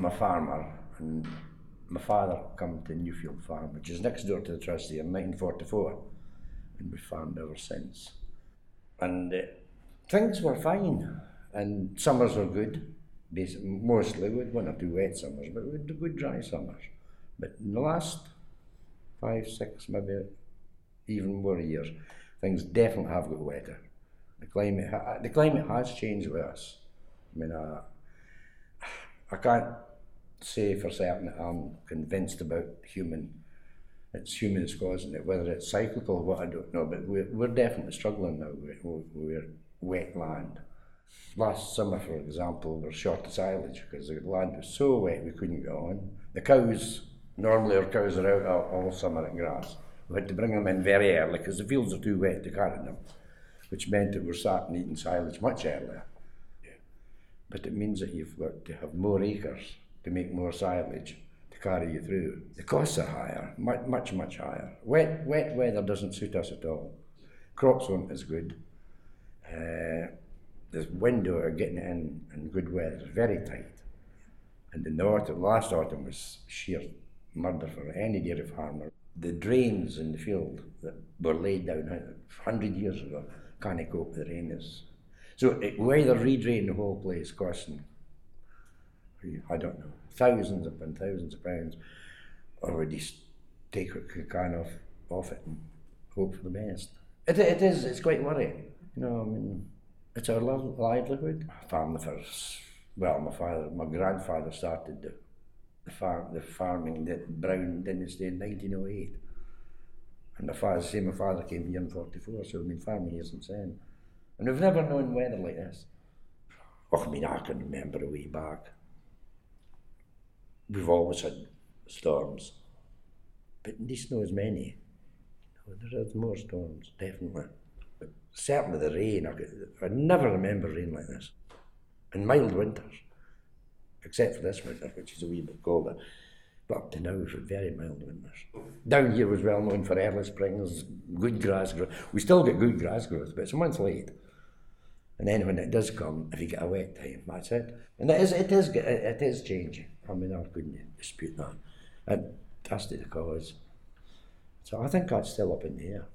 I'm a farmer, and my father come to Newfield Farm, which is next door to the trustee in 1944, and we farmed ever since. And uh, things were fine, and summers were good, mostly. We had one or two wet summers, but we had good dry summers. But in the last five, six, maybe even more years, things definitely have got wetter. The climate, the climate has changed with us. I mean, uh, I can't say for certain I'm convinced about human. It's humans causing it, whether it's cyclical or what I don't know, but we're, we're definitely struggling now with, with wet land. Last summer, for example, we were short of silage because the land was so wet we couldn't go on. The cows, normally our cows are out all, all summer in grass. We had to bring them in very early because the fields are too wet to carry them, which meant that we're starting eating silage much earlier. But it means that you've got to have more acres to make more silage to carry you through. The costs are higher, much, much, much higher. Wet, wet weather doesn't suit us at all. Crops aren't as good. Uh, the window of getting in in good weather is very tight. And in the autumn, last autumn was sheer murder for any dairy farmer. The drains in the field that were laid down 100 years ago can't cope with the rain. So it, either redrain the whole place costing, I don't know, thousands upon thousands of pounds, just take a can off, off it and hope for the best. It, it is, it's quite worrying. You know, I mean, it's our livelihood. Farming for, well, my father, my grandfather started the, the farm, the farming, the Brown dynasty in 1908. And my father, my father came here in 44, so I've been farming here since then. And we've never known weather like this. Oh, I mean, I can remember way back. We've always had storms, but this knows many. there is more storms, definitely certainly the rain, I, I never remember rain like this. And mild winters, except for this winter, which is a wee bit colder. But up to now, we've had very mild winters. Down here was well known for early springs, good grass growth. We still get good grass growth, but it's a month late. And then when it does come, if you get a wet time, that's it. And it is, it is, it is changing. I mean, I couldn't dispute that. And that's the cause. So I think that's still up in the air.